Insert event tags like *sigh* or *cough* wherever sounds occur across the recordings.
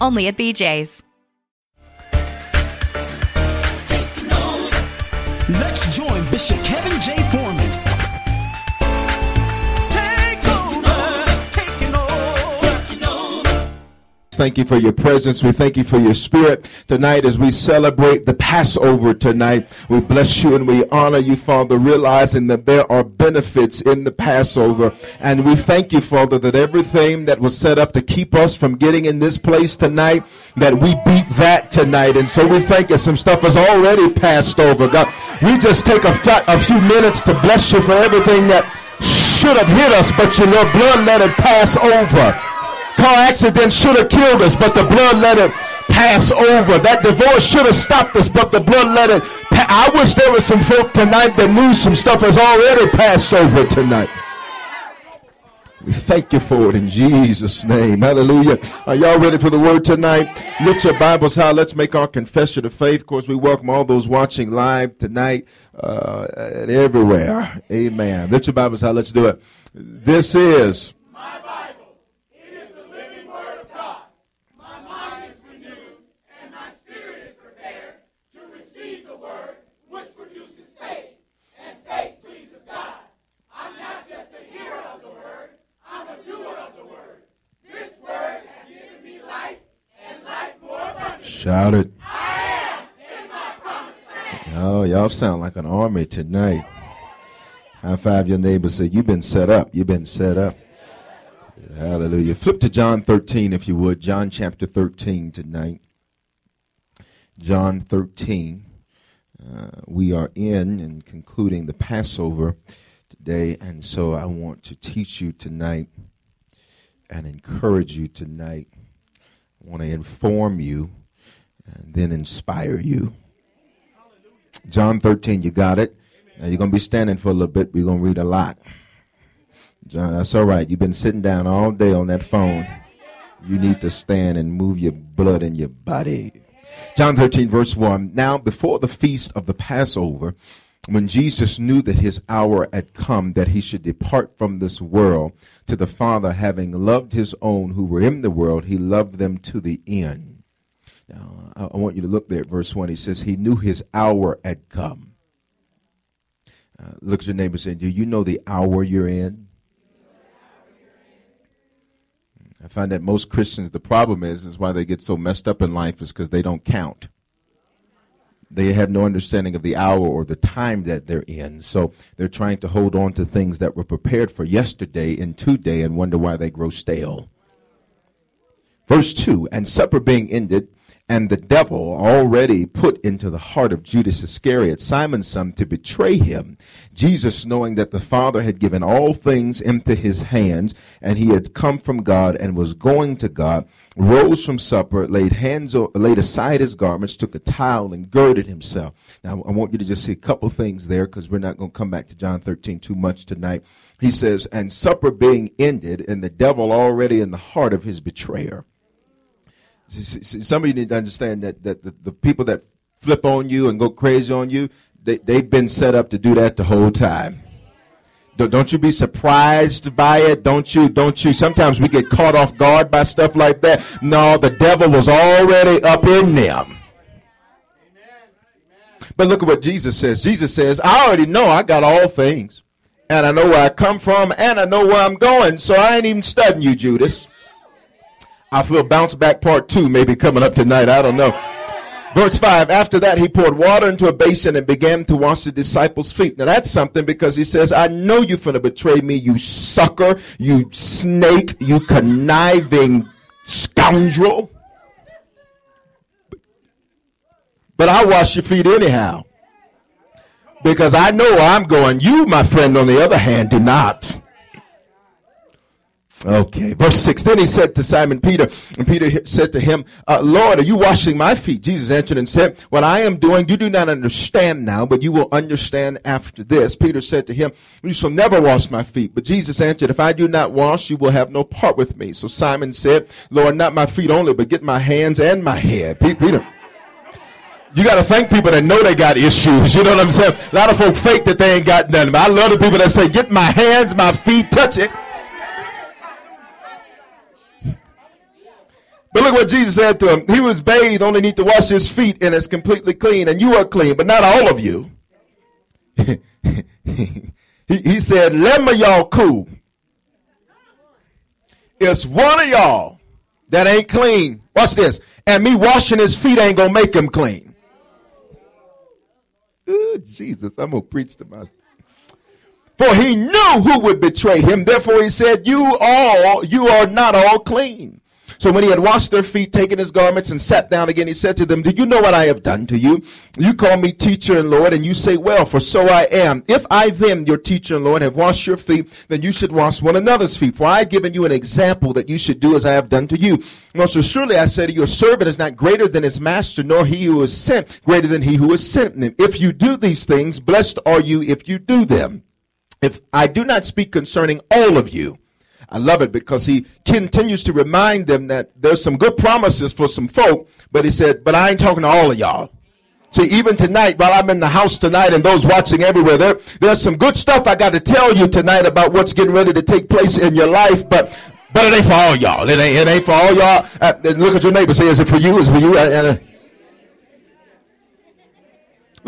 only at BJ's. Let's join Bishop Kevin J. Thank you for your presence. We thank you for your spirit tonight as we celebrate the Passover tonight. We bless you and we honor you, Father, realizing that there are benefits in the Passover. And we thank you, Father, that everything that was set up to keep us from getting in this place tonight, that we beat that tonight. And so we thank you. Some stuff has already passed over. God, we just take a, fa- a few minutes to bless you for everything that should have hit us, but your blood let it pass over. Car accident should have killed us, but the blood let it pass over. That divorce should have stopped us, but the blood let it. I wish there was some folk tonight that knew some stuff has already passed over tonight. We thank you for it in Jesus' name. Hallelujah. Are y'all ready for the word tonight? Lift your Bibles high. Let's make our confession of faith. Of course, we welcome all those watching live tonight uh, and everywhere. Amen. Lift your Bibles high. Let's do it. This is My Bible, it is the living Word of God. My mind is renewed, and my spirit is prepared to receive the Word, which produces faith. And faith pleases God. I'm not just a hearer of the Word, I'm a doer of the Word. This Word has given me life, and life more abundantly. Shout it. Oh, y'all sound like an army tonight. High five your neighbor. Say, You've been set up. You've been set up. Hallelujah. Flip to John 13, if you would. John chapter 13 tonight. John 13. Uh, we are in and concluding the Passover today, and so I want to teach you tonight and encourage you tonight. I want to inform you and then inspire you. John 13, you got it? Now you're going to be standing for a little bit. We're going to read a lot. John, that's all right. You've been sitting down all day on that phone. You need to stand and move your blood in your body. John 13, verse 1. Now, before the feast of the Passover, when Jesus knew that his hour had come that he should depart from this world to the Father, having loved his own who were in the world, he loved them to the end. Now, I, I want you to look there at verse 1. He says, He knew his hour had come. Uh, look at your neighbor and say, Do you know the hour you're in? I find that most Christians, the problem is, is why they get so messed up in life is because they don't count. They have no understanding of the hour or the time that they're in. So they're trying to hold on to things that were prepared for yesterday and today and wonder why they grow stale. Verse 2 And supper being ended, and the devil already put into the heart of Judas Iscariot, Simon's son, to betray him. Jesus, knowing that the Father had given all things into his hands, and he had come from God and was going to God, rose from supper, laid hands, laid aside his garments, took a towel, and girded himself. Now, I want you to just see a couple things there, because we're not going to come back to John 13 too much tonight. He says, And supper being ended, and the devil already in the heart of his betrayer. See, see, see, some of you need to understand that, that the, the people that flip on you and go crazy on you, they, they've been set up to do that the whole time. Don't you be surprised by it. Don't you, don't you. Sometimes we get caught off guard by stuff like that. No, the devil was already up in them. But look at what Jesus says. Jesus says, I already know I got all things. And I know where I come from and I know where I'm going. So I ain't even studying you, Judas. I feel bounce back part two may be coming up tonight. I don't know. Verse 5 After that, he poured water into a basin and began to wash the disciples' feet. Now, that's something because he says, I know you're going to betray me, you sucker, you snake, you conniving scoundrel. But I'll wash your feet anyhow. Because I know I'm going. You, my friend, on the other hand, do not. Okay, verse 6. Then he said to Simon Peter, and Peter said to him, uh, Lord, are you washing my feet? Jesus answered and said, What I am doing, you do not understand now, but you will understand after this. Peter said to him, You shall never wash my feet. But Jesus answered, If I do not wash, you will have no part with me. So Simon said, Lord, not my feet only, but get my hands and my head. Peter. You got to thank people that know they got issues. You know what I'm saying? A lot of folk fake that they ain't got nothing. But I love the people that say, Get my hands, my feet, touch it. But look what Jesus said to him. He was bathed, only need to wash his feet, and it's completely clean. And you are clean, but not all of you. *laughs* he, he said, Let me y'all cool. It's one of y'all that ain't clean. Watch this. And me washing his feet ain't gonna make him clean. Ooh, Jesus, I'm gonna preach to my for he knew who would betray him. Therefore he said, You all, you are not all clean. So when he had washed their feet, taken his garments, and sat down again, he said to them, Do you know what I have done to you? You call me teacher and Lord, and you say, Well, for so I am. If I then, your teacher and Lord, have washed your feet, then you should wash one another's feet. For I have given you an example that you should do as I have done to you. Also, surely I say to you, a servant is not greater than his master, nor he who is sent greater than he who is sent him. If you do these things, blessed are you if you do them. If I do not speak concerning all of you, I love it because he continues to remind them that there's some good promises for some folk, but he said, but I ain't talking to all of y'all. See, even tonight, while I'm in the house tonight and those watching everywhere, there, there's some good stuff I got to tell you tonight about what's getting ready to take place in your life, but but it ain't for all y'all. It ain't, it ain't for all y'all. Uh, look at your neighbor. Say, is it for you? Is it for you? Uh, uh,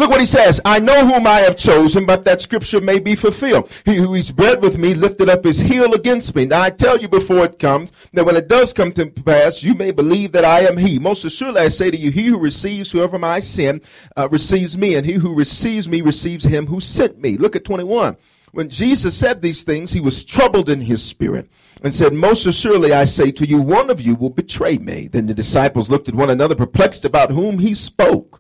Look what he says. I know whom I have chosen, but that scripture may be fulfilled. He who eats bread with me lifted up his heel against me. Now I tell you before it comes, that when it does come to pass, you may believe that I am he. Most assuredly I say to you, he who receives whoever I send uh, receives me, and he who receives me receives him who sent me. Look at 21. When Jesus said these things, he was troubled in his spirit and said, Most assuredly I say to you, one of you will betray me. Then the disciples looked at one another, perplexed about whom he spoke.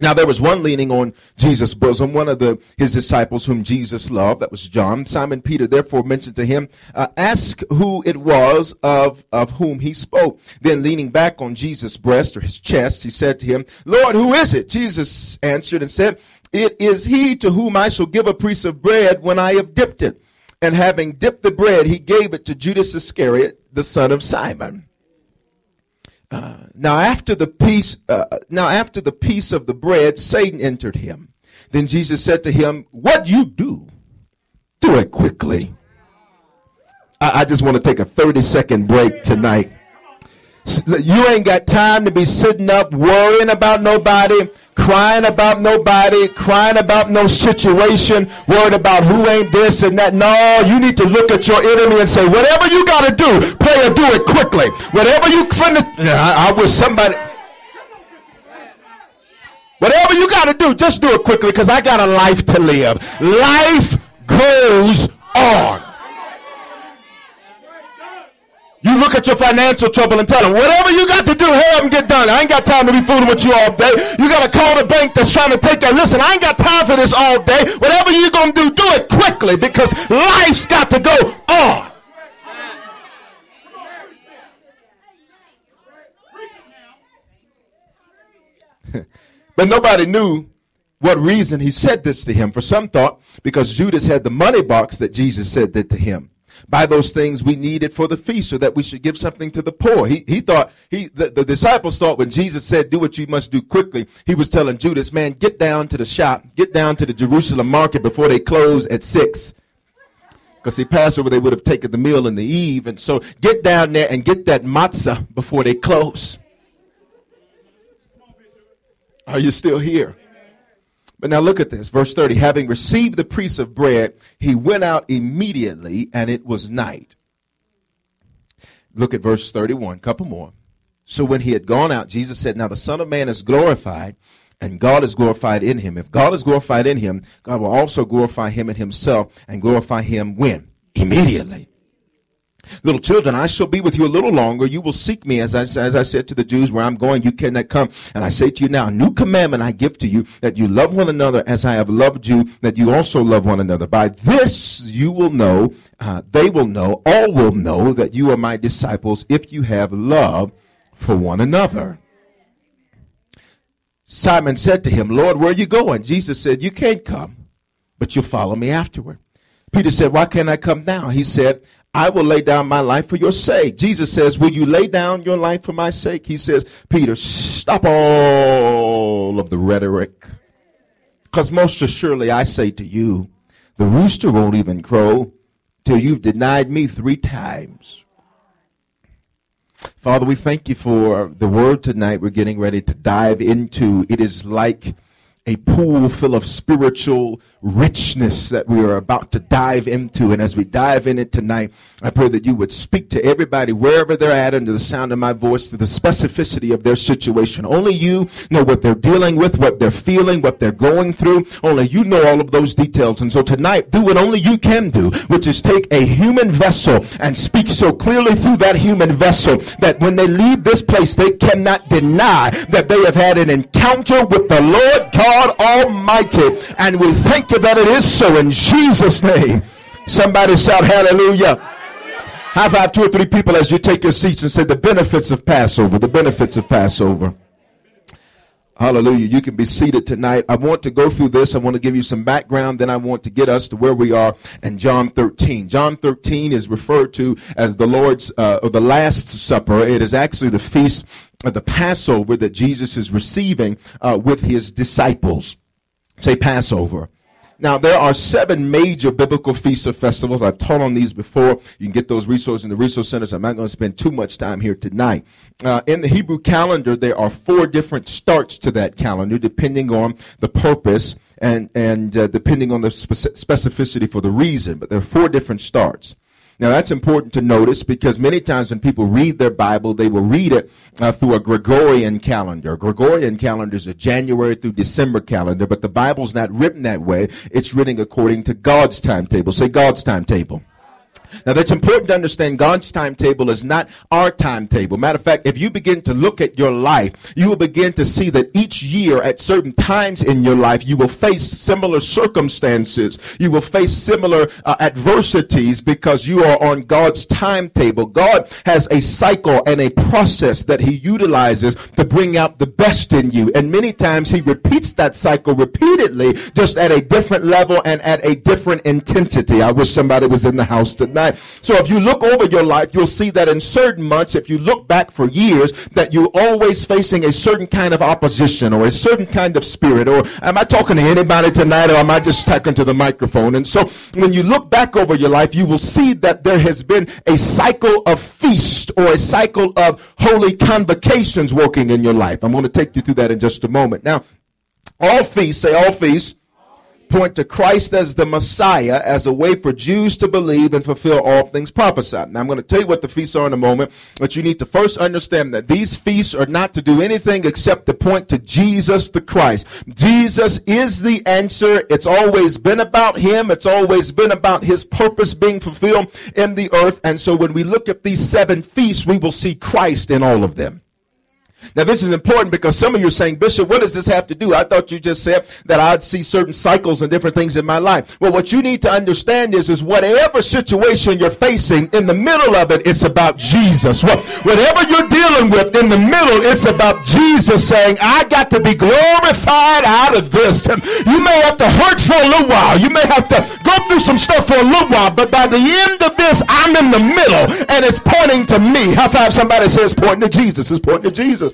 Now there was one leaning on Jesus' bosom, one of the his disciples whom Jesus loved. That was John. Simon Peter therefore mentioned to him, uh, "Ask who it was of of whom he spoke." Then leaning back on Jesus' breast or his chest, he said to him, "Lord, who is it?" Jesus answered and said, "It is he to whom I shall give a piece of bread when I have dipped it." And having dipped the bread, he gave it to Judas Iscariot, the son of Simon. Now after the piece, uh, now after the piece of the bread, Satan entered him. Then Jesus said to him, "What you do, do it quickly." I, I just want to take a thirty second break tonight. You ain't got time to be sitting up worrying about nobody, crying about nobody, crying about no situation, worried about who ain't this and that. No, you need to look at your enemy and say, whatever you got to do, player, do it quickly. Whatever you finish, I, I wish somebody. Whatever you got to do, just do it quickly because I got a life to live. Life goes on. You look at your financial trouble and tell them, whatever you got to do, help them get done. I ain't got time to be fooling with you all day. You got to call the bank that's trying to take that. Listen, I ain't got time for this all day. Whatever you're going to do, do it quickly because life's got to go on. *laughs* but nobody knew what reason he said this to him. For some thought because Judas had the money box that Jesus said that to him buy those things we needed for the feast so that we should give something to the poor. He, he thought, he, the, the disciples thought when Jesus said, do what you must do quickly, he was telling Judas, man, get down to the shop, get down to the Jerusalem market before they close at six. Because see, Passover, they would have taken the meal in the eve. And so get down there and get that matzah before they close. Are you still here? But now look at this, verse 30. Having received the piece of bread, he went out immediately, and it was night. Look at verse 31, couple more. So when he had gone out, Jesus said, Now the Son of Man is glorified, and God is glorified in him. If God is glorified in him, God will also glorify him in himself and glorify him when? Immediately. Little children, I shall be with you a little longer. You will seek me, as I, as I said to the Jews, where I'm going, you cannot come. And I say to you now, a new commandment I give to you, that you love one another as I have loved you, that you also love one another. By this you will know, uh, they will know, all will know that you are my disciples if you have love for one another. Simon said to him, Lord, where are you going? Jesus said, You can't come, but you'll follow me afterward. Peter said, Why can't I come now? He said, I will lay down my life for your sake. Jesus says, Will you lay down your life for my sake? He says, Peter, stop all of the rhetoric. Because most assuredly I say to you, the rooster won't even crow till you've denied me three times. Father, we thank you for the word tonight we're getting ready to dive into. It is like a pool full of spiritual richness that we are about to dive into. And as we dive in it tonight, I pray that you would speak to everybody wherever they're at under the sound of my voice to the specificity of their situation. Only you know what they're dealing with, what they're feeling, what they're going through. Only you know all of those details. And so tonight, do what only you can do, which is take a human vessel and speak so clearly through that human vessel that when they leave this place, they cannot deny that they have had an encounter with the Lord God Almighty. And we thank you that it is so in Jesus' name. Somebody shout hallelujah. High five two or three people as you take your seats and say the benefits of Passover, the benefits of Passover. Hallelujah. You can be seated tonight. I want to go through this. I want to give you some background. Then I want to get us to where we are in John 13. John 13 is referred to as the Lord's, uh, or the Last Supper. It is actually the feast of the Passover that Jesus is receiving uh, with his disciples. Say Passover. Now, there are seven major biblical feasts or festivals. I've taught on these before. You can get those resources in the resource centers. I'm not going to spend too much time here tonight. Uh, in the Hebrew calendar, there are four different starts to that calendar, depending on the purpose and, and uh, depending on the speci- specificity for the reason. But there are four different starts. Now that's important to notice because many times when people read their Bible, they will read it uh, through a Gregorian calendar. Gregorian calendar is a January through December calendar, but the Bible's not written that way. It's written according to God's timetable. Say God's timetable. Now that's important to understand God's timetable is not our timetable. Matter of fact, if you begin to look at your life, you will begin to see that each year at certain times in your life, you will face similar circumstances. You will face similar uh, adversities because you are on God's timetable. God has a cycle and a process that he utilizes to bring out the best in you. And many times he repeats that cycle repeatedly, just at a different level and at a different intensity. I wish somebody was in the house tonight. So if you look over your life, you'll see that in certain months, if you look back for years, that you're always facing a certain kind of opposition or a certain kind of spirit. Or am I talking to anybody tonight or am I just talking to the microphone? And so when you look back over your life, you will see that there has been a cycle of feast or a cycle of holy convocations working in your life. I'm going to take you through that in just a moment. Now, all feasts, say all feasts, point to Christ as the Messiah as a way for Jews to believe and fulfill all things prophesied. Now I'm going to tell you what the feasts are in a moment, but you need to first understand that these feasts are not to do anything except to point to Jesus the Christ. Jesus is the answer. It's always been about him. It's always been about his purpose being fulfilled in the earth. And so when we look at these seven feasts, we will see Christ in all of them. Now, this is important because some of you are saying, Bishop, what does this have to do? I thought you just said that I'd see certain cycles and different things in my life. Well, what you need to understand is, is whatever situation you're facing, in the middle of it, it's about Jesus. Well, whatever you're dealing with, in the middle, it's about Jesus saying, I got to be glorified out of this. You may have to hurt for a little while. You may have to go through some stuff for a little while, but by the end of this, I'm in the middle and it's pointing to me. How five somebody says pointing to Jesus? It's pointing to Jesus.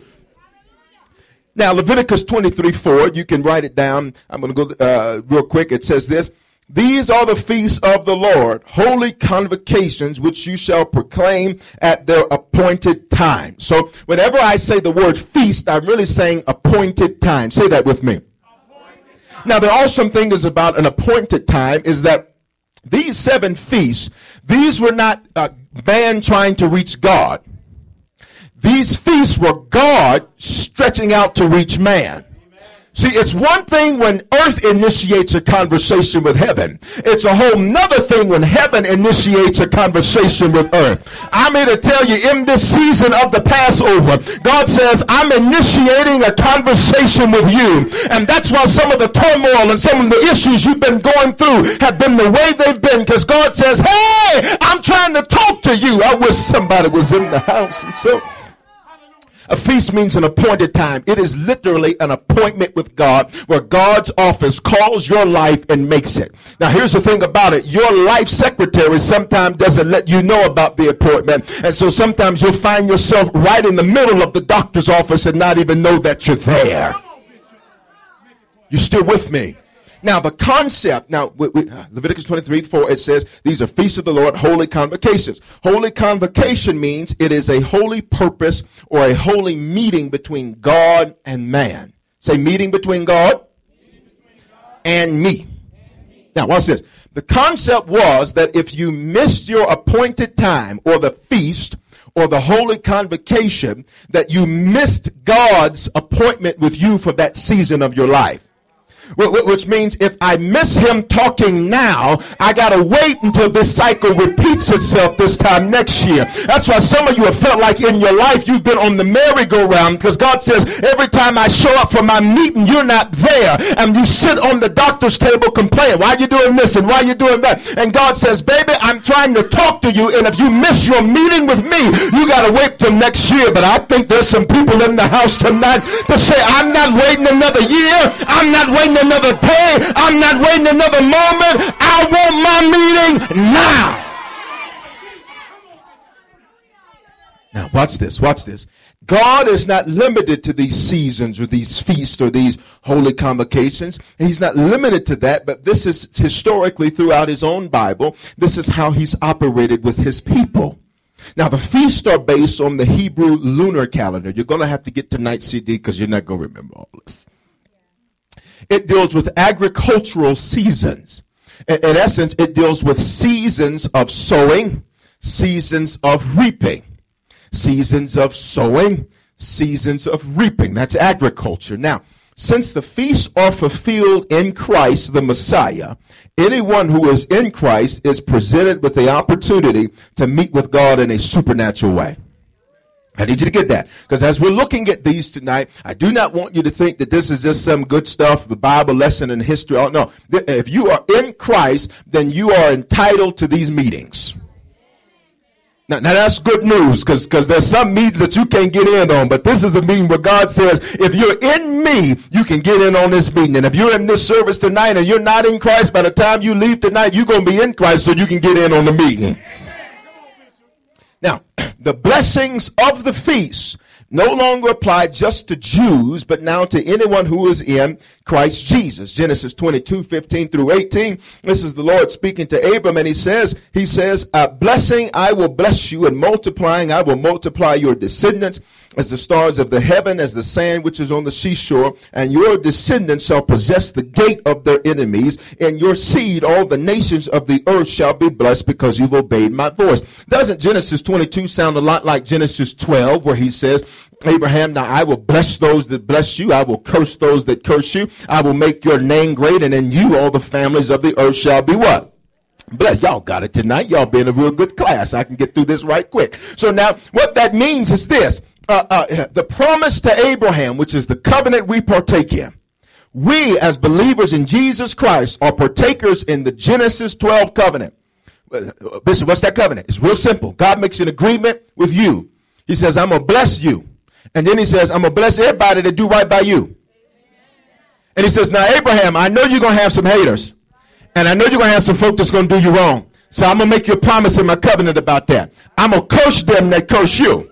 Now, Leviticus 23 4, you can write it down. I'm going to go uh, real quick. It says this These are the feasts of the Lord, holy convocations, which you shall proclaim at their appointed time. So, whenever I say the word feast, I'm really saying appointed time. Say that with me. Now, there are some things about an appointed time is that these seven feasts, These were not uh, man trying to reach God. These feasts were God stretching out to reach man. See, it's one thing when earth initiates a conversation with heaven. It's a whole nother thing when heaven initiates a conversation with earth. I'm here to tell you in this season of the Passover, God says, I'm initiating a conversation with you. And that's why some of the turmoil and some of the issues you've been going through have been the way they've been because God says, Hey, I'm trying to talk to you. I wish somebody was in the house. And so, a feast means an appointed time. It is literally an appointment with God where God's office calls your life and makes it. Now, here's the thing about it. Your life secretary sometimes doesn't let you know about the appointment. And so sometimes you'll find yourself right in the middle of the doctor's office and not even know that you're there. You still with me? Now, the concept, now, we, we, ah, Leviticus 23 4, it says, These are feasts of the Lord, holy convocations. Holy convocation means it is a holy purpose or a holy meeting between God and man. Say, meeting between God, and me. Now, watch this. The concept was that if you missed your appointed time or the feast, or the holy convocation, that you missed God's appointment with you for that season of your life. Which means if I miss him talking now, I gotta wait until this cycle repeats itself this time next year. That's why some of you have felt like in your life you've been on the merry-go-round because God says every time I show up for my meeting, you're not there. And you sit on the doctor's table complaining, why are you doing this and why are you doing that? And God says, baby, I'm trying to talk to you. And if you miss your meeting with me, you gotta wait till next year. But I think there's some people in the house tonight to say, I'm not waiting another year. I'm not waiting another day. I'm not waiting another moment. I want my meeting now. Now, watch this. Watch this. God is not limited to these seasons or these feasts or these holy convocations. He's not limited to that, but this is historically throughout his own Bible. This is how he's operated with his people. Now, the feasts are based on the Hebrew lunar calendar. You're going to have to get tonight's CD because you're not going to remember all this. It deals with agricultural seasons. In, in essence, it deals with seasons of sowing, seasons of reaping, seasons of sowing, seasons of reaping. That's agriculture. Now, since the feasts are fulfilled in Christ, the Messiah, anyone who is in Christ is presented with the opportunity to meet with God in a supernatural way. I need you to get that. Because as we're looking at these tonight, I do not want you to think that this is just some good stuff, the Bible lesson and history. Oh, no. If you are in Christ, then you are entitled to these meetings. Now, now that's good news because there's some meetings that you can't get in on, but this is a meeting where God says, if you're in me, you can get in on this meeting. And if you're in this service tonight and you're not in Christ, by the time you leave tonight, you're going to be in Christ so you can get in on the meeting. Now, *clears throat* the blessings of the feast no longer apply just to Jews, but now to anyone who is in Christ Jesus. Genesis 22, 15 through 18. This is the Lord speaking to Abram, and he says, he says, uh, blessing, I will bless you, and multiplying, I will multiply your descendants as the stars of the heaven, as the sand which is on the seashore, and your descendants shall possess the gate of their enemies. and your seed, all the nations of the earth shall be blessed because you've obeyed my voice. Doesn't Genesis 22 sound a lot like Genesis 12, where he says, Abraham, now I will bless those that bless you. I will curse those that curse you. I will make your name great, and in you all the families of the earth shall be what? Bless y'all got it tonight. Y'all been a real good class. I can get through this right quick. So now, what that means is this: uh, uh, the promise to Abraham, which is the covenant we partake in. We, as believers in Jesus Christ, are partakers in the Genesis 12 covenant. Uh, Bishop, what's that covenant? It's real simple. God makes an agreement with you. He says, "I'm gonna bless you." And then he says, I'm going to bless everybody that do right by you. And he says, Now, Abraham, I know you're going to have some haters. And I know you're going to have some folk that's going to do you wrong. So I'm going to make you a promise in my covenant about that. I'm going to curse them that curse you.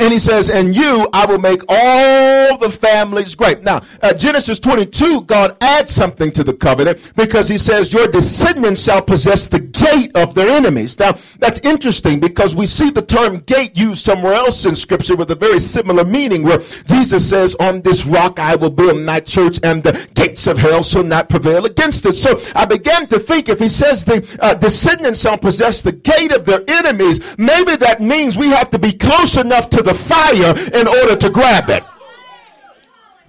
And he says, and you, I will make all the families great. Now, uh, Genesis 22, God adds something to the covenant because he says, your descendants shall possess the gate of their enemies. Now, that's interesting because we see the term gate used somewhere else in scripture with a very similar meaning where Jesus says, on this rock I will build my church and the gates of hell shall not prevail against it. So I began to think if he says the uh, descendants shall possess the gate of their enemies, maybe that means we have to be close enough to the fire in order to grab it.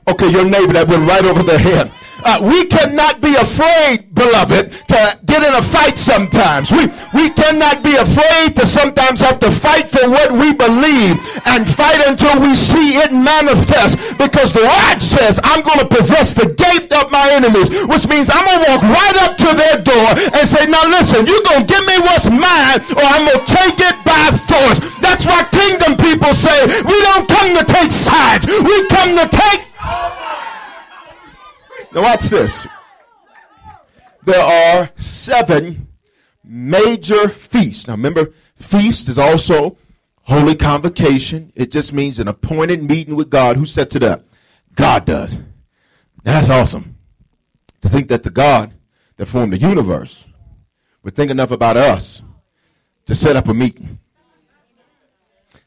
Okay, your neighbor that went right over their head. Uh, we cannot be afraid, beloved, to get in a fight sometimes. We, we cannot be afraid to sometimes have to fight for what we believe and fight until we see it manifest because the word says, I'm going to possess the gate of my enemies, which means I'm going to walk right up to their door and say, now listen, you're going to give me what's mine or I'm going to take it by force. That's why kingdom people say, we don't come to take sides. We come to take now, watch this. There are seven major feasts. Now, remember, feast is also holy convocation. It just means an appointed meeting with God. Who sets it up? God does. Now, that's awesome. To think that the God that formed the universe would think enough about us to set up a meeting. *laughs*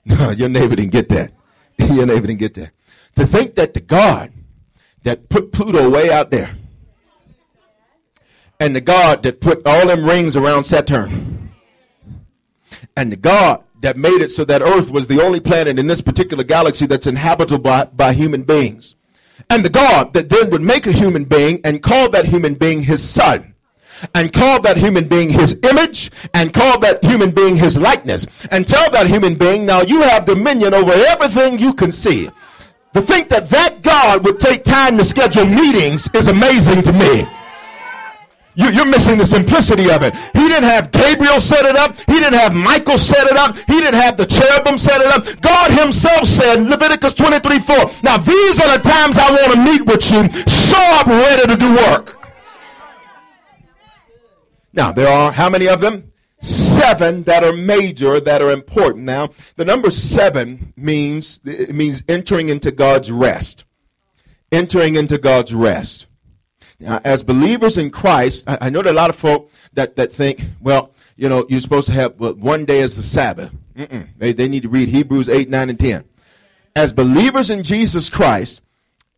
No, your neighbor didn't get that. *laughs* Your neighbor didn't get that. To think that the God that put Pluto way out there. And the God that put all them rings around Saturn. And the God that made it so that Earth was the only planet in this particular galaxy that's inhabitable by, by human beings. And the God that then would make a human being and call that human being his son and call that human being his image and call that human being his likeness and tell that human being now you have dominion over everything you can see to think that that God would take time to schedule meetings is amazing to me. You, are missing the simplicity of it. He didn't have Gabriel set it up. He didn't have Michael set it up. He didn't have the cherubim set it up. God himself said, Leviticus 23, 4, now these are the times I want to meet with you. Show up ready to do work. Now, there are how many of them? Seven that are major, that are important. Now, the number seven means it means entering into God's rest. Entering into God's rest. Now, as believers in Christ, I, I know there are a lot of folk that, that think, well, you know, you're supposed to have well, one day as the Sabbath. They, they need to read Hebrews 8, 9, and 10. As believers in Jesus Christ,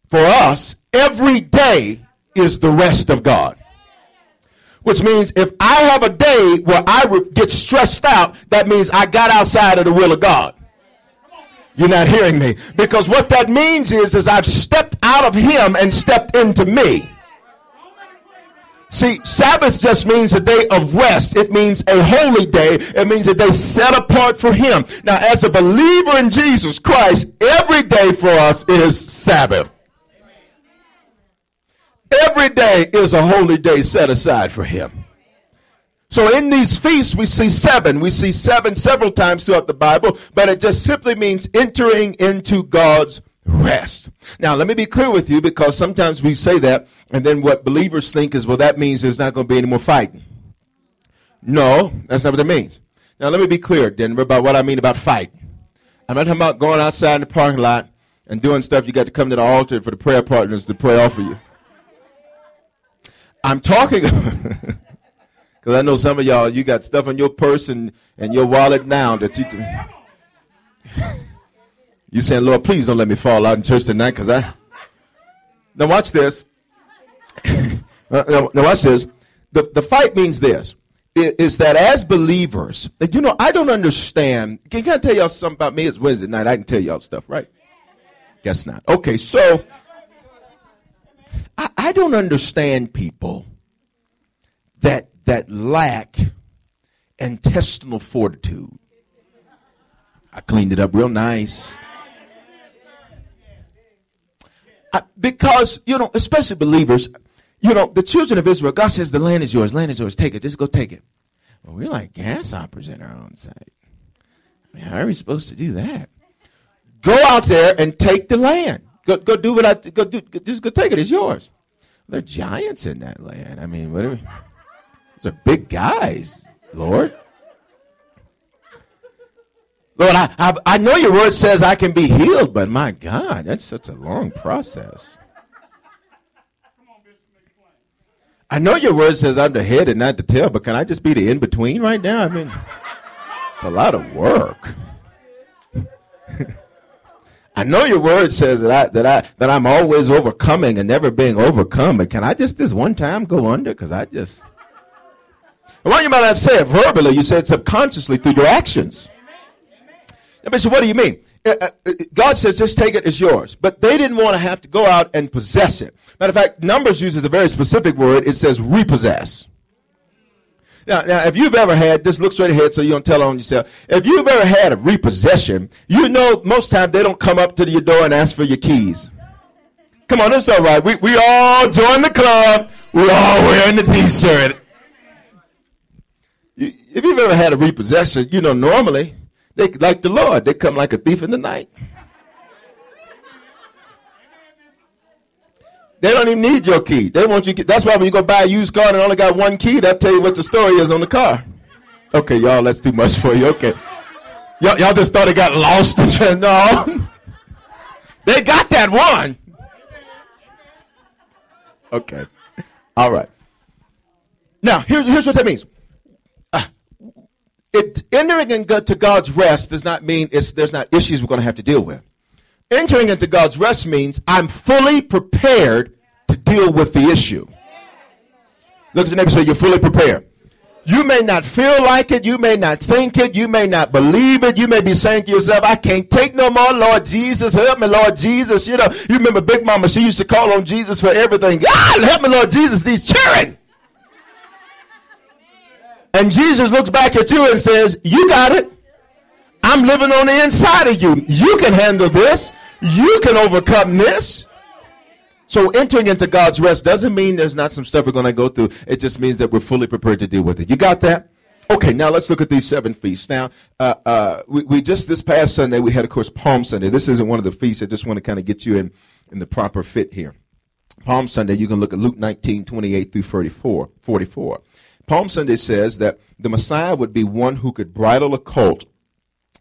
for us, every day is the rest of God. Which means if I have a day where I get stressed out, that means I got outside of the will of God. You're not hearing me. Because what that means is, is I've stepped out of him and stepped into me. See, Sabbath just means a day of rest. It means a holy day. It means a day set apart for Him. Now, as a believer in Jesus Christ, every day for us is Sabbath. Every day is a holy day set aside for him. So in these feasts, we see seven. We see seven several times throughout the Bible, but it just simply means entering into God's rest. Now, let me be clear with you because sometimes we say that, and then what believers think is, well, that means there's not going to be any more fighting. No, that's not what that means. Now, let me be clear, Denver, about what I mean about fighting. I'm not talking about going outside in the parking lot and doing stuff you got to come to the altar for the prayer partners to pray off for you. I'm talking *laughs* because I know some of y'all you got stuff in your purse and, and your wallet now that you *laughs* you saying, Lord, please don't let me fall out in church tonight because I. Now watch this. *laughs* now, watch this. The the fight means this is that as believers, you know, I don't understand. Can, I tell y'all something about me? It's Wednesday night. I can tell y'all stuff, right? Guess not. Okay, so I, I don't understand people that that lack intestinal fortitude. I cleaned it up real nice. I, because, you know, especially believers, you know, the children of Israel, God says the land is yours, land is yours, take it, just go take it. Well, we're like grasshoppers in our own sight. I mean, how are we supposed to do that? Go out there and take the land. Go, go do what I go do. Just go take it. It's yours. There are giants in that land. I mean, what are we? Those are big guys, Lord. Lord, I, I, I know your word says I can be healed, but my God, that's such a long process. I know your word says I'm the head and not the tail, but can I just be the in between right now? I mean, it's a lot of work. *laughs* I know your word says that I that I that I'm always overcoming and never being overcome, but can I just this one time go under? Because I just why you might not say it verbally, you say it subconsciously through your actions. I so what do you mean? Uh, uh, uh, God says, just take it as yours. But they didn't want to have to go out and possess it. Matter of fact, Numbers uses a very specific word. It says repossess. Now, now, if you've ever had, this look straight ahead so you don't tell on yourself. If you've ever had a repossession, you know most times they don't come up to your door and ask for your keys. Come on, that's all right. We, we all join the club. We all wearing the t-shirt. If you've ever had a repossession, you know normally, they like the Lord, they come like a thief in the night. They don't even need your key. They want you. That's why when you go buy a used car and only got one key, they'll tell you what the story is on the car. Okay, y'all, that's too much for you. Okay, y'all, y'all just thought it got lost. no, *laughs* they got that one. Okay, all right. Now here's here's what that means. Uh, it entering into God's rest does not mean it's, there's not issues we're going to have to deal with. Entering into God's rest means I'm fully prepared deal with the issue. Look at the neighbor say, You're fully prepared. You may not feel like it. You may not think it. You may not believe it. You may be saying to yourself, I can't take no more. Lord Jesus, help me, Lord Jesus. You know, you remember Big Mama, she used to call on Jesus for everything. God, help me, Lord Jesus, these children. And Jesus looks back at you and says, You got it. I'm living on the inside of you. You can handle this. You can overcome this. So entering into God's rest doesn't mean there's not some stuff we're going to go through. It just means that we're fully prepared to deal with it. You got that? Okay, now let's look at these seven feasts. Now, uh, uh, we, we, just this past Sunday we had, of course, Palm Sunday. This isn't one of the feasts. I just want to kind of get you in in the proper fit here. Palm Sunday, you can look at Luke 19, 28 through 44. 44. Palm Sunday says that the Messiah would be one who could bridle a colt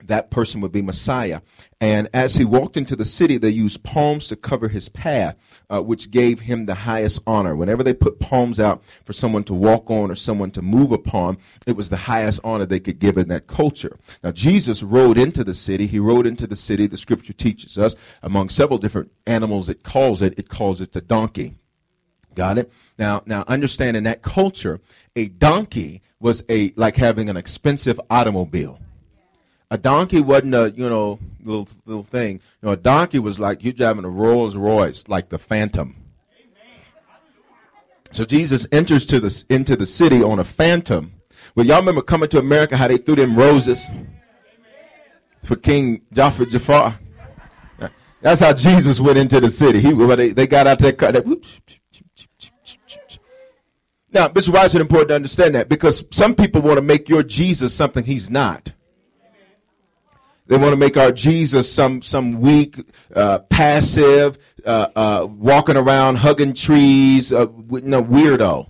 that person would be Messiah. And as he walked into the city, they used palms to cover his path, uh, which gave him the highest honor. Whenever they put palms out for someone to walk on or someone to move upon, it was the highest honor they could give in that culture. Now, Jesus rode into the city. He rode into the city, the scripture teaches us, among several different animals it calls it, it calls it the donkey. Got it? Now, now understand in that culture, a donkey was a like having an expensive automobile a donkey wasn't a you know little little thing. You know, a donkey was like you driving a Rolls Royce, like the Phantom. So Jesus enters to the into the city on a Phantom. Well, y'all remember coming to America how they threw them roses for King Jaffe Joffer. That's how Jesus went into the city. He they, they got out there. They, now, Mr. Wise, it's important to understand that because some people want to make your Jesus something he's not. They want to make our Jesus some some weak, uh, passive, uh, uh, walking around hugging trees, uh, no weirdo.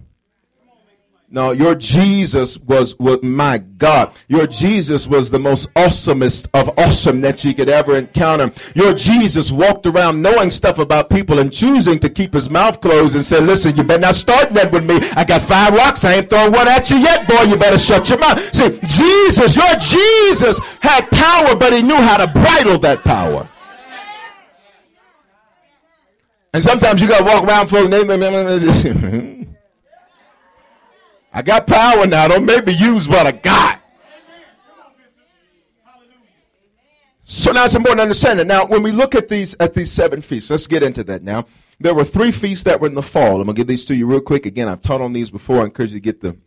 No, your Jesus was, was, my God, your Jesus was the most awesomest of awesome that you could ever encounter. Your Jesus walked around knowing stuff about people and choosing to keep his mouth closed and said, listen, you better not start that with me. I got five rocks. I ain't throwing one at you yet, boy. You better shut your mouth. See, Jesus, your Jesus had power, but he knew how to bridle that power. And sometimes you got to walk around for *laughs* I got power now. Don't make me use what I got. So now it's important to understand that. Now, when we look at these at these seven feasts, let's get into that now. There were three feasts that were in the fall. I'm gonna give these to you real quick. Again, I've taught on these before. I encourage you to get the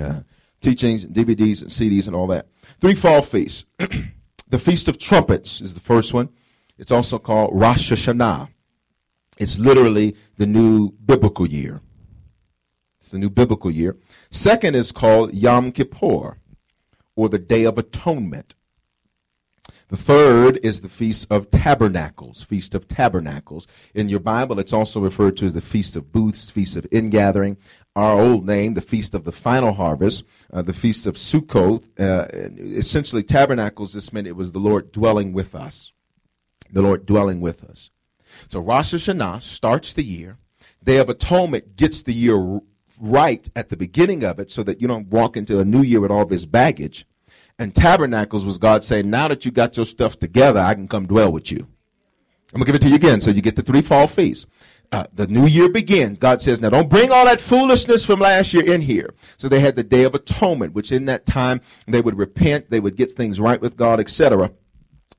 uh, teachings, DVDs, and CDs, and all that. Three fall feasts. *clears throat* the Feast of Trumpets is the first one. It's also called Rosh Hashanah. It's literally the new biblical year. It's the new biblical year. Second is called Yom Kippur, or the Day of Atonement. The third is the Feast of Tabernacles, Feast of Tabernacles. In your Bible, it's also referred to as the Feast of Booths, Feast of Ingathering. our old name, the Feast of the Final Harvest, uh, the Feast of Sukkot. Uh, essentially, tabernacles, this meant it was the Lord dwelling with us. The Lord dwelling with us. So Rosh Hashanah starts the year. Day of Atonement gets the year right at the beginning of it so that you don't walk into a new year with all this baggage. And Tabernacles was God saying, now that you got your stuff together, I can come dwell with you. I'm going to give it to you again. So you get the three fall feasts. Uh, the new year begins. God says, now don't bring all that foolishness from last year in here. So they had the Day of Atonement, which in that time they would repent, they would get things right with God, etc.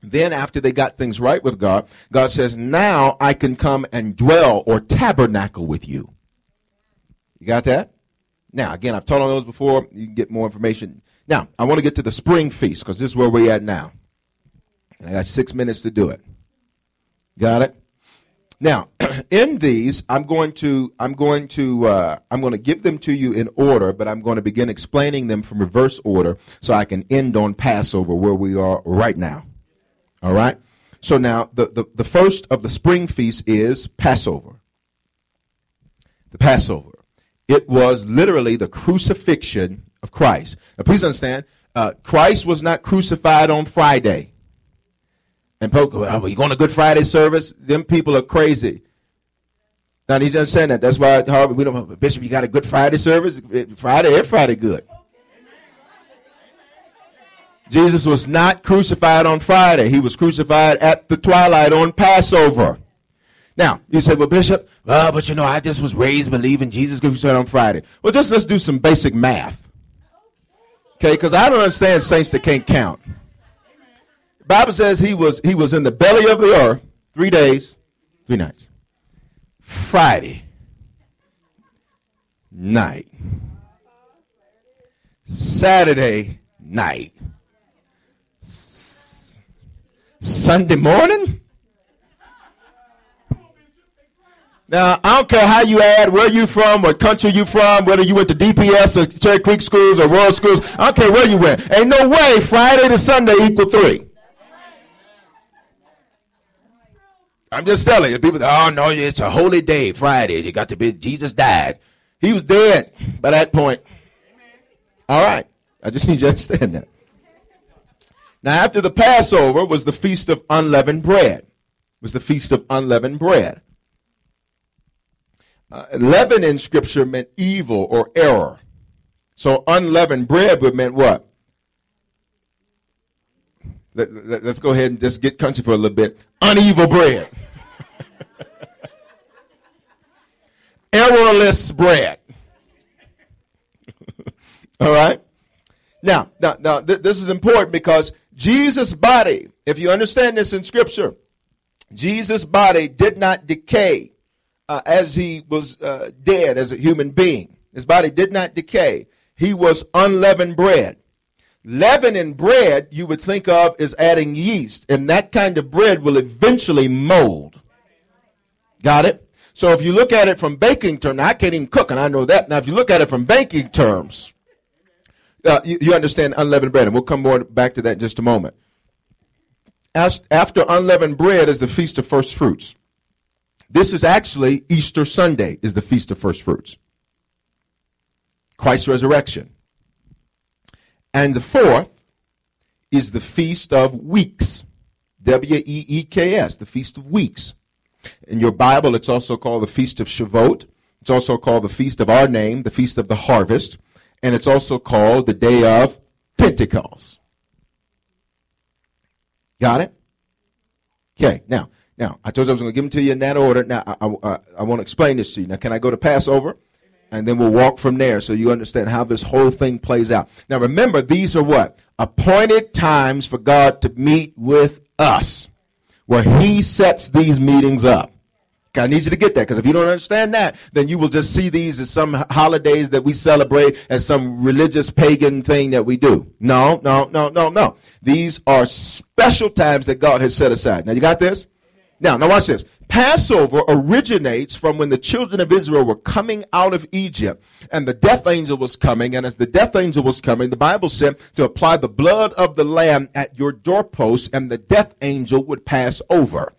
Then, after they got things right with God, God says, Now I can come and dwell or tabernacle with you. Got that? Now, again, I've taught on those before. You can get more information. Now, I want to get to the spring feast because this is where we're at now. And I got six minutes to do it. Got it? Now, *clears throat* in these, I'm going to I'm going to uh, I'm going to give them to you in order, but I'm going to begin explaining them from reverse order so I can end on Passover where we are right now. All right? So now the, the, the first of the spring feast is Passover. The Passover. It was literally the crucifixion of Christ. Now please understand, uh, Christ was not crucified on Friday. And people, oh, you going to Good Friday service? Them people are crazy. Now he's just saying that. That's why Harvard, we don't Bishop, you got a Good Friday service? Friday, every Friday good. Jesus was not crucified on Friday. He was crucified at the twilight on Passover. Now, you say, well, Bishop, well, but you know, I just was raised believing Jesus crucified on Friday. Well, just let's do some basic math. Okay, because I don't understand saints that can't count. The Bible says he was he was in the belly of the earth three days, three nights. Friday night. Saturday night. Sunday morning? Now, I don't care how you add, where you from, what country you from, whether you went to DPS or Cherry Creek schools or Royal schools. I don't care where you went. Ain't no way Friday to Sunday equal three. I'm just telling you. People, oh no, it's a holy day, Friday. You got to be. Jesus died. He was dead by that point. All right. I just *laughs* need you to understand that. Now, after the Passover was the feast of unleavened bread. It Was the feast of unleavened bread. Uh, leaven in Scripture meant evil or error. So unleavened bread would meant what? Let, us let, go ahead and just get country for a little bit. Unevil bread. *laughs* Errorless bread. *laughs* All right? Now, now, now th- this is important because Jesus' body, if you understand this in Scripture, Jesus' body did not decay uh, as he was uh, dead as a human being. His body did not decay. He was unleavened bread. Leaven in bread, you would think of as adding yeast, and that kind of bread will eventually mold. Got it? So if you look at it from baking terms, I can't even cook, and I know that. Now, if you look at it from baking terms, uh, you, you, understand unleavened bread, and we'll come more back to that in just a moment. As, after unleavened bread is the feast of first fruits. This is actually Easter Sunday is the feast of first fruits. Christ's resurrection. And the fourth is the feast of weeks. W E E K S, the feast of weeks. In your Bible, it's also called the feast of Shavuot. It's also called the feast of our name, the feast of the harvest and it's also called the day of Pentecost. Got it? Okay, now, now I told you I was going to give them to you in that order. Now I, I, I want to explain this to you. Now, can I go to Passover? And then we'll walk from there so you understand how this whole thing plays out. Now remember, these are what? Appointed times for God to meet with us, where He sets these meetings up. I need you to get that because if you don't understand that, then you will just see these as some holidays that we celebrate as some religious pagan thing that we do. No, no, no, no, no. These are special times that God has set aside. Now you got this? Now, now watch this. Passover originates from when the children of Israel were coming out of Egypt and the death angel was coming. And as the death angel was coming, the Bible said to apply the blood of the lamb at your doorpost and the death angel would pass over.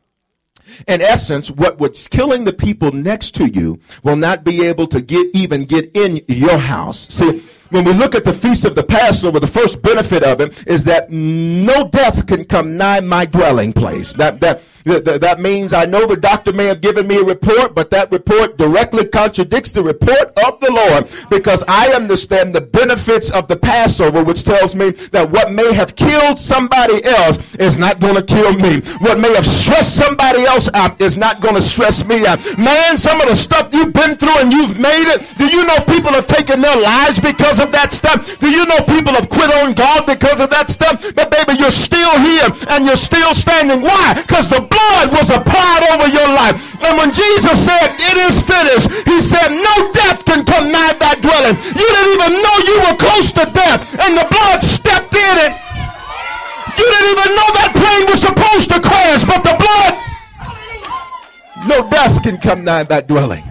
In essence, what was killing the people next to you will not be able to get even get in your house. See, when we look at the feast of the Passover, the first benefit of it is that no death can come nigh my dwelling place. That that that, that means I know the doctor may have given me a report, but that report directly contradicts the report of the Lord because I understand the benefits of the Passover, which tells me that what may have killed somebody else is not going to kill me. What may have stressed somebody else out is not going to stress me out. Man, some of the stuff you've been through and you've made it, do you know people have taken their lives because of that stuff? Do you know people have quit on God because of that stuff? But baby, you're still here and you're still standing. Why? Because the blood was applied over your life. And when Jesus said, It is finished, he said, No death can come nigh thy dwelling. You didn't even know you were close to death, and the blood stepped in it. You didn't even know that plane was supposed to crash, but the blood. No death can come nigh thy dwelling.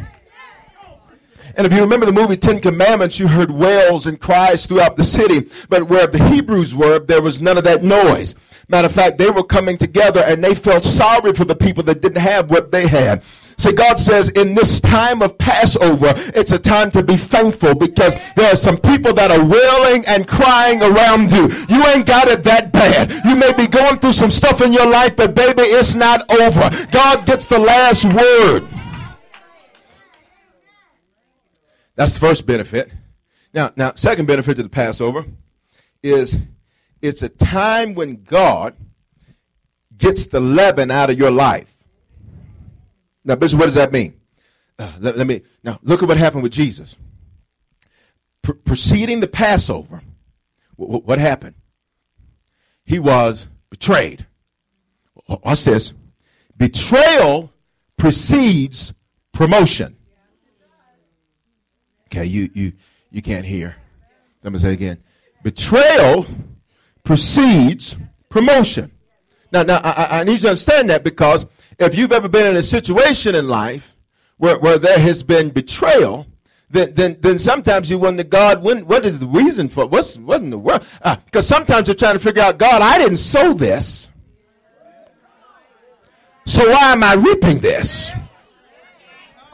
And if you remember the movie Ten Commandments, you heard wails and cries throughout the city. But where the Hebrews were, there was none of that noise. Matter of fact, they were coming together and they felt sorry for the people that didn't have what they had. See, God says in this time of Passover, it's a time to be thankful because there are some people that are wailing and crying around you. You ain't got it that bad. You may be going through some stuff in your life, but baby, it's not over. God gets the last word. That's the first benefit. Now, now, second benefit to the Passover is it's a time when God gets the leaven out of your life. Now, Bishop, what does that mean? Uh, let, let, me now look at what happened with Jesus. Pre- preceding the Passover, w- w- what happened? He was betrayed. Watch this. Betrayal precedes promotion. Okay, you you you can't hear. Let me say again. Betrayal precedes promotion. Now, now I, I need you to understand that because if you've ever been in a situation in life where, where there has been betrayal, then, then, then sometimes you wonder, God, when, what is the reason for what's what in the world? Because uh, sometimes you're trying to figure out, God, I didn't sow this, so why am I reaping this?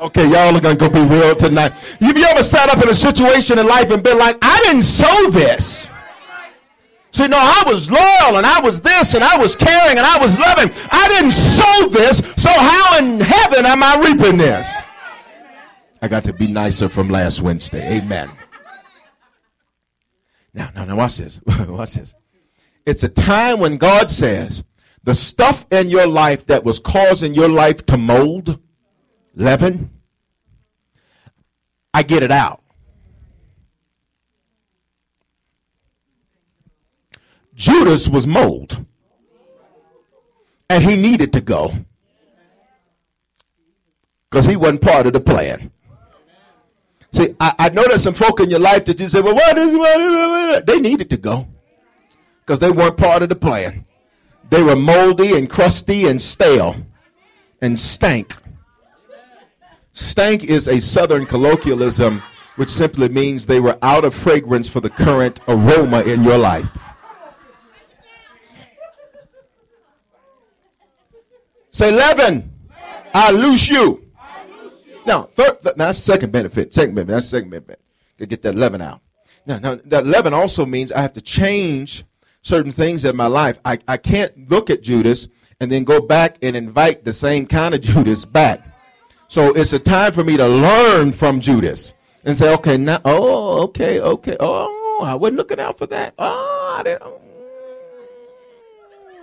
Okay, y'all are gonna go be real tonight. Have you ever sat up in a situation in life and been like, I didn't sow this? See, no, I was loyal and I was this and I was caring and I was loving. I didn't sow this, so how in heaven am I reaping this? I got to be nicer from last Wednesday. Amen. Now, now, now, watch this. *laughs* watch this. It's a time when God says, the stuff in your life that was causing your life to mold, leaven, I get it out. Judas was mold. And he needed to go. Because he wasn't part of the plan. See, I, I, know there's some folk in your life that you say, well, what is, what is, what is? They needed to go. Because they weren't part of the plan. They were moldy and crusty and stale and stank. Stank is a southern colloquialism which simply means they were out of fragrance for the current aroma in your life. Say leaven. I loose you. Now, third, that's second benefit. Second benefit. That's second benefit. To get that leaven out. Now, now, that leaven also means I have to change certain things in my life. I, I can't look at Judas and then go back and invite the same kind of *laughs* Judas back. So it's a time for me to learn from Judas and say, okay, now, oh, okay, okay, oh, I wasn't looking out for that. Oh, I didn't.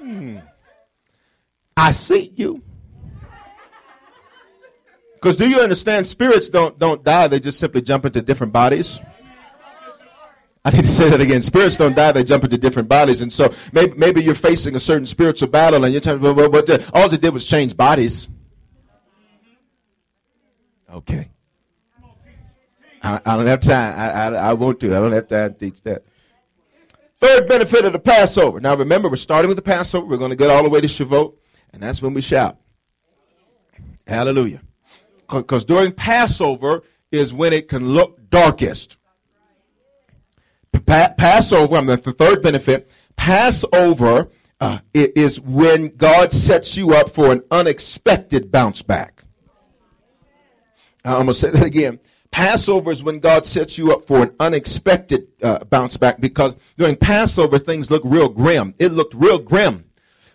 Mm. I see you. Because do you understand? Spirits don't don't die; they just simply jump into different bodies. I need to say that again. Spirits don't die; they jump into different bodies. And so maybe maybe you're facing a certain spiritual battle, and you're telling, well, well, well, all they did was change bodies. Okay. I, I don't have time. I, I, I want to. I don't have time to teach that. Third benefit of the Passover. Now remember, we're starting with the Passover. We're going to get all the way to Shavuot. And that's when we shout. Hallelujah. Because during Passover is when it can look darkest. Pa- Passover, I mean, the third benefit, Passover uh, is when God sets you up for an unexpected bounce back. I'm going to say that again. Passover is when God sets you up for an unexpected uh, bounce back because during Passover things look real grim. It looked real grim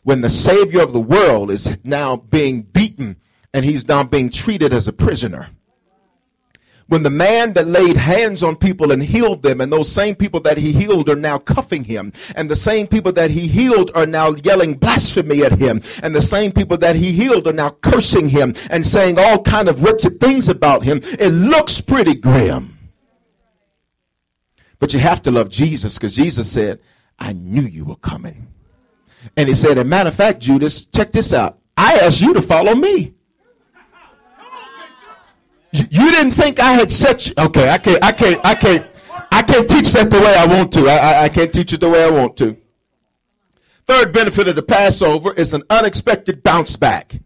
when the Savior of the world is now being beaten and he's now being treated as a prisoner when the man that laid hands on people and healed them, and those same people that he healed are now cuffing him, and the same people that he healed are now yelling blasphemy at him, and the same people that he healed are now cursing him and saying all kind of wretched things about him. It looks pretty grim. But you have to love Jesus because Jesus said, I knew you were coming. And he said, a matter of fact, Judas, check this out. I asked you to follow me. You didn't think I had set you. Okay, I can't, I can't, I can't, I can't teach that the way I want to. I, I, I can't teach it the way I want to. Third benefit of the Passover is an unexpected bounce back.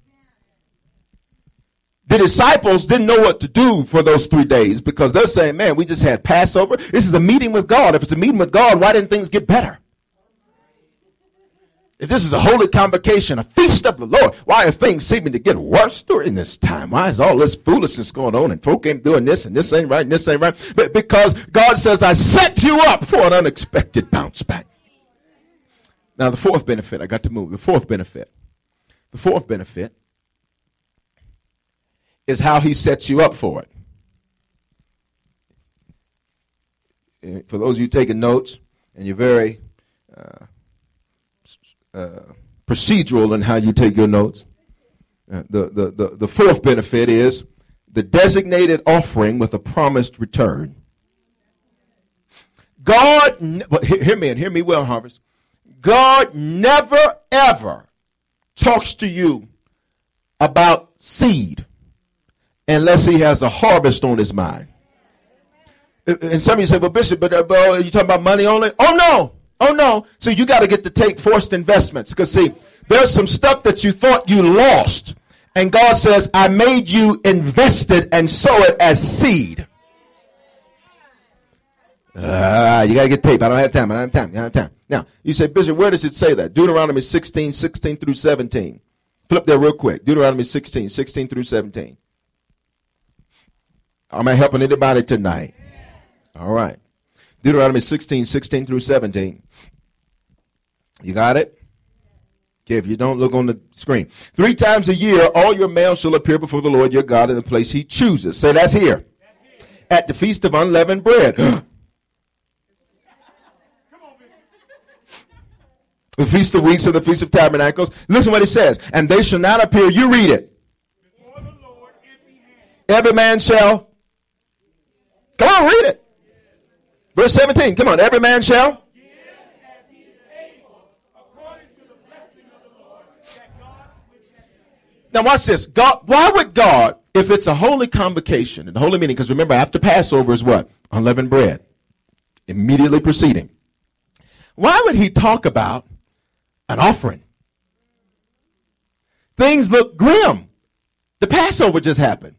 The disciples didn't know what to do for those three days because they're saying, man, we just had Passover. This is a meeting with God. If it's a meeting with God, why didn't things get better? If this is a holy convocation, a feast of the Lord, why are things seeming to get worse during this time? Why is all this foolishness going on and folk ain't doing this and this ain't right and this ain't right? But because God says, I set you up for an unexpected bounce back. Now, the fourth benefit, I got to move. The fourth benefit. The fourth benefit is how he sets you up for it. For those of you taking notes and you're very uh, uh, procedural in how you take your notes. Uh, the, the, the, the fourth benefit is the designated offering with a promised return. God, hear me and hear me well, Harvest. God never ever talks to you about seed unless he has a harvest on his mind. And some of you say, well, Bishop, but, uh, but are you talking about money only? Oh, no. Oh no. So you got to get to take forced investments. Because see, there's some stuff that you thought you lost. And God says, I made you invested and sow it as seed. Ah, you got to get tape. I don't have time. I don't have time. I don't have time. Now, you say, Bishop, where does it say that? Deuteronomy 16, 16 through 17. Flip there real quick. Deuteronomy 16, 16 through 17. Am I helping anybody tonight? All right. Deuteronomy 16, 16 through 17. You got it? Okay, if you don't look on the screen. Three times a year, all your males shall appear before the Lord your God in the place he chooses. Say that's here. At the feast of unleavened bread. *clears throat* the feast of weeks and the feast of tabernacles. Listen what it says. And they shall not appear. You read it. Every man shall. Come on, read it. Verse 17. Come on. Every man shall. Now watch this. God, why would God, if it's a holy convocation and holy meeting, because remember after Passover is what? Unleavened bread. Immediately preceding. Why would he talk about an offering? Things look grim. The Passover just happened.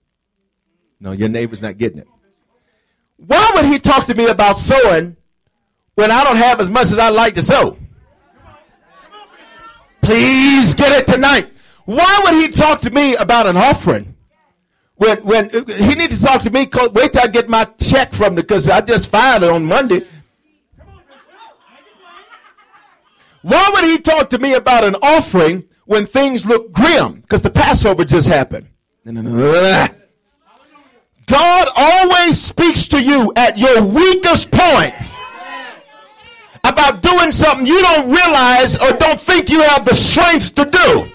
No, your neighbor's not getting it. Why would he talk to me about sowing when I don't have as much as I like to sow? Please get it tonight. Why would he talk to me about an offering? When when uh, he need to talk to me, wait till I get my check from the because I just filed it on Monday. Why would he talk to me about an offering when things look grim? Because the Passover just happened. God always speaks to you at your weakest point about doing something you don't realize or don't think you have the strength to do.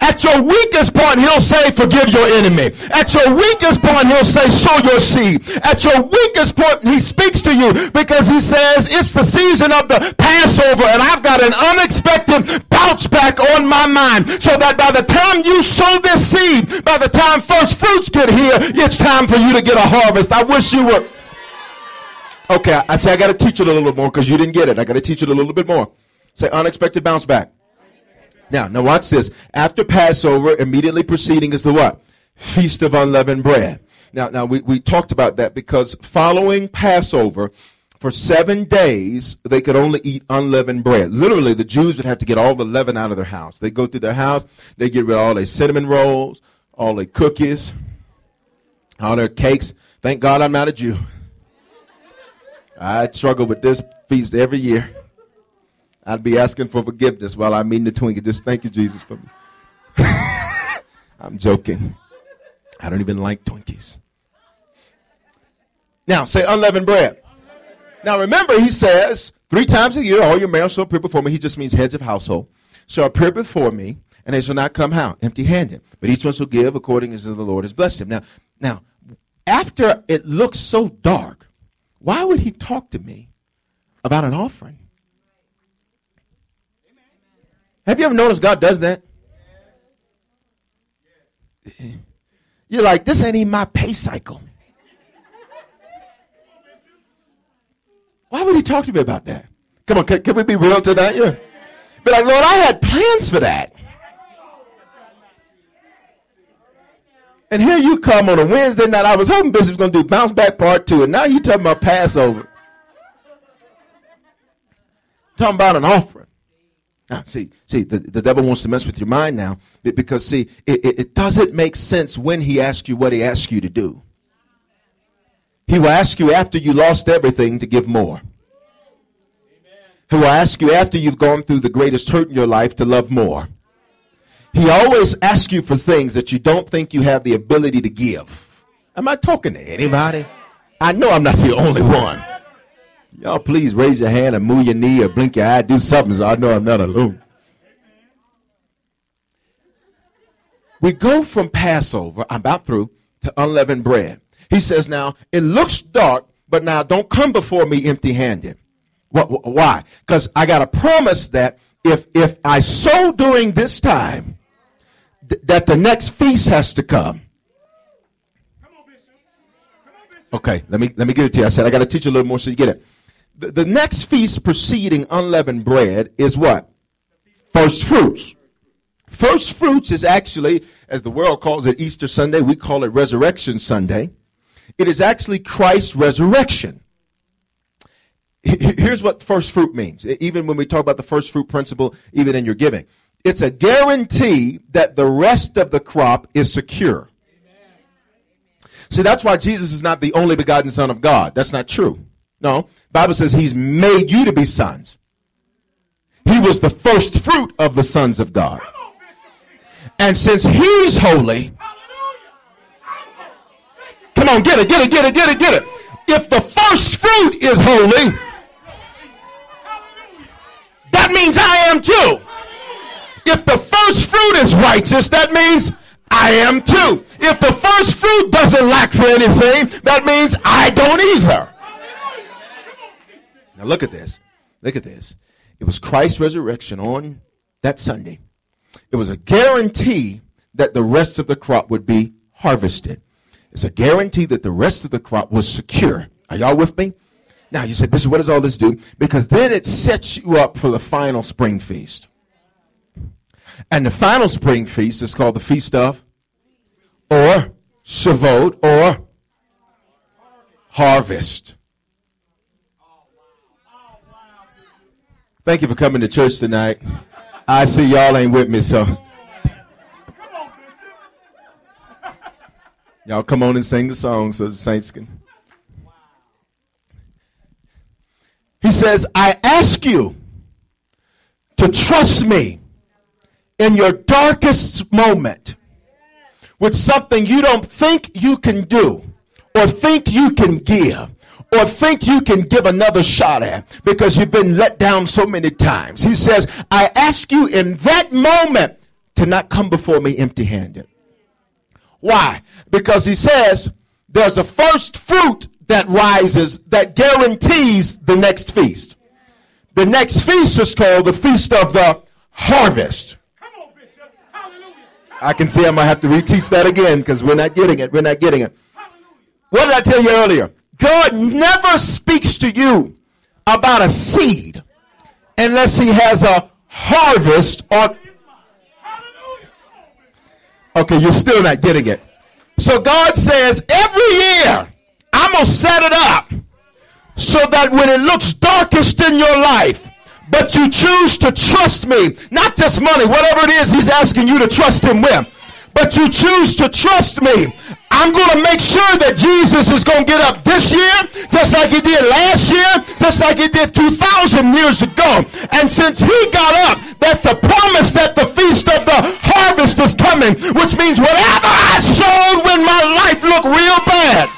At your weakest point, he'll say, forgive your enemy. At your weakest point, he'll say, sow your seed. At your weakest point, he speaks to you because he says, it's the season of the Passover and I've got an unexpected bounce back my mind so that by the time you sow this seed, by the time first fruits get here, it's time for you to get a harvest. I wish you would. Okay, I say I got to teach it a little more because you didn't get it. I got to teach it a little bit more. Say unexpected bounce back. Now, now watch this. After Passover, immediately preceding is the what? Feast of unleavened bread. Now, now we, we talked about that because following Passover, for seven days they could only eat unleavened bread. Literally, the Jews would have to get all the leaven out of their house. They go through their house, they get rid of all their cinnamon rolls, all their cookies, all their cakes. Thank God I'm not a Jew. I struggle with this feast every year. I'd be asking for forgiveness while I'm eating the Twinkie. Just thank you, Jesus, for me. *laughs* I'm joking. I don't even like Twinkies. Now, say unleavened bread. Now, remember, he says three times a year, all your males shall appear before me. He just means heads of household. Shall appear before me, and they shall not come out empty handed. But each one shall give according as the Lord has blessed him. Now, now, after it looks so dark, why would he talk to me about an offering? Have you ever noticed God does that? You're like, this ain't even my pay cycle. Why would he talk to me about that? Come on, can, can we be real tonight? Yeah. But like, Lord, I had plans for that. And here you come on a Wednesday night. I was hoping Bishop's going to do bounce back part two, and now you talking about Passover. Talking about an offering. Now, see, see, the, the devil wants to mess with your mind now because, see, it, it, it doesn't make sense when he asks you what he asks you to do. He will ask you after you lost everything to give more. He will ask you after you've gone through the greatest hurt in your life to love more. He always asks you for things that you don't think you have the ability to give. Am I talking to anybody? I know I'm not the only one. Y'all please raise your hand and move your knee or blink your eye, do something so I know I'm not alone. We go from Passover, I'm about through, to unleavened bread. He says, now, it looks dark, but now don't come before me empty handed. Why? Because I got a promise that if, if I sow during this time, th- that the next feast has to come. Okay, let me let me give it to you. I said I got to teach you a little more so you get it. The, the next feast preceding unleavened bread is what? First fruits. First fruits is actually, as the world calls it Easter Sunday, we call it Resurrection Sunday. It is actually Christ's resurrection. Here's what first fruit means. Even when we talk about the first fruit principle, even in your giving, it's a guarantee that the rest of the crop is secure. See, that's why Jesus is not the only begotten Son of God. That's not true. No, Bible says He's made you to be sons. He was the first fruit of the sons of God. And since He's holy, on, get it, get it, get it, get it, get it. If the first fruit is holy, that means I am too. If the first fruit is righteous, that means I am too. If the first fruit doesn't lack for anything, that means I don't either. Now look at this. Look at this. It was Christ's resurrection on that Sunday. It was a guarantee that the rest of the crop would be harvested. It's a guarantee that the rest of the crop was secure. Are y'all with me? Now you say, Bishop, what does all this do? Because then it sets you up for the final spring feast. And the final spring feast is called the Feast of or Shavuot or Harvest. Thank you for coming to church tonight. I see y'all ain't with me, so. Y'all come on and sing the song so the saints can. He says, I ask you to trust me in your darkest moment with something you don't think you can do or think you can give or think you can give another shot at because you've been let down so many times. He says, I ask you in that moment to not come before me empty handed. Why? Because he says there's a first fruit that rises that guarantees the next feast. The next feast is called the Feast of the Harvest. I can see I'm going to have to reteach that again because we're not getting it. We're not getting it. What did I tell you earlier? God never speaks to you about a seed unless he has a harvest or Okay, you're still not getting it. So God says, every year, I'm going to set it up so that when it looks darkest in your life, but you choose to trust me, not just money, whatever it is he's asking you to trust him with, but you choose to trust me, I'm going to make sure that Jesus is going to get up this year, just like he did last year, just like he did 2,000 years ago. And since he got up, that's a promise that the feast of the harvest is coming, which means whatever I sowed when my life looked real bad,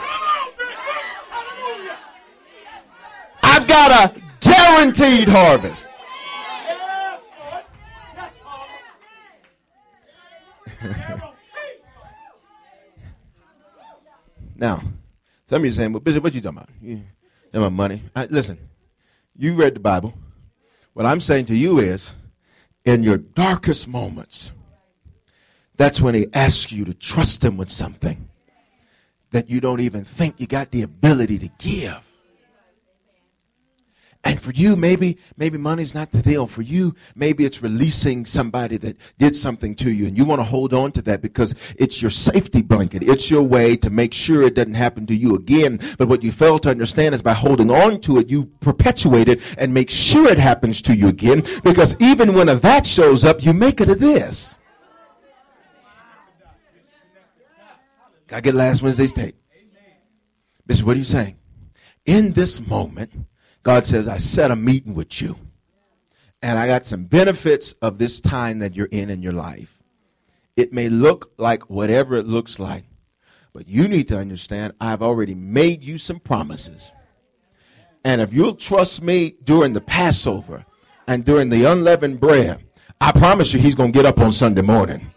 I've got a guaranteed harvest. *laughs* Now, some of you saying, well, Bishop, what you talking about? You talking about money? I, listen, you read the Bible. What I'm saying to you is, in your darkest moments, that's when he asks you to trust him with something that you don't even think you got the ability to give. And for you, maybe, maybe money's not the deal. For you, maybe it's releasing somebody that did something to you and you want to hold on to that because it's your safety blanket. It's your way to make sure it doesn't happen to you again. But what you fail to understand is by holding on to it, you perpetuate it and make sure it happens to you again because even when a that shows up, you make it a this. I get last Wednesday's tape. Bishop, what are you saying? In this moment, God says, I set a meeting with you. And I got some benefits of this time that you're in in your life. It may look like whatever it looks like, but you need to understand I've already made you some promises. And if you'll trust me during the Passover and during the unleavened bread, I promise you he's going to get up on Sunday morning.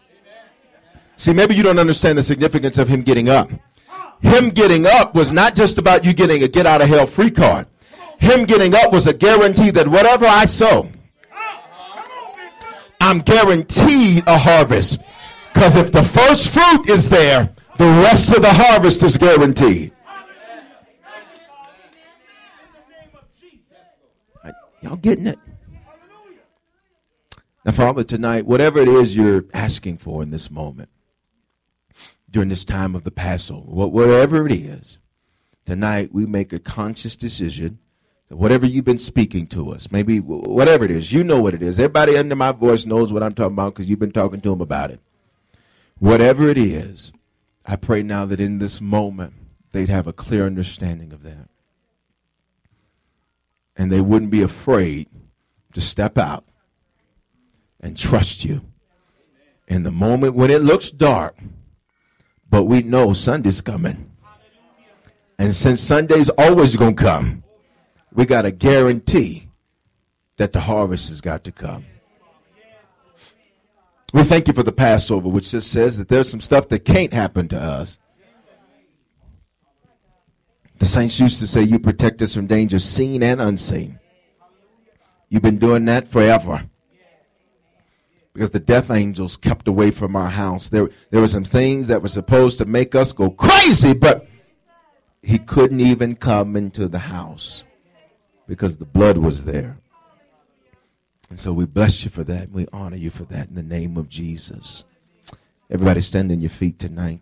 See, maybe you don't understand the significance of him getting up. Him getting up was not just about you getting a get out of hell free card him getting up was a guarantee that whatever I sow, I'm guaranteed a harvest. Because if the first fruit is there, the rest of the harvest is guaranteed. Y'all getting it? Now, Father, tonight, whatever it is you're asking for in this moment, during this time of the Passover, whatever it is, tonight we make a conscious decision whatever you've been speaking to us, maybe whatever it is, you know what it is. Everybody under my voice knows what I'm talking about because you've been talking to them about it. Whatever it is, I pray now that in this moment they'd have a clear understanding of that. And they wouldn't be afraid to step out and trust you in the moment when it looks dark, but we know Sunday's coming. And since Sunday's always going to come, we got a guarantee that the harvest has got to come. We thank you for the Passover, which just says that there's some stuff that can't happen to us. The saints used to say, You protect us from danger seen and unseen. You've been doing that forever. Because the death angels kept away from our house. There, there were some things that were supposed to make us go crazy, but he couldn't even come into the house because the blood was there. And so we bless you for that. and We honor you for that in the name of Jesus. Everybody stand on your feet tonight.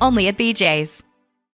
only at BJ's.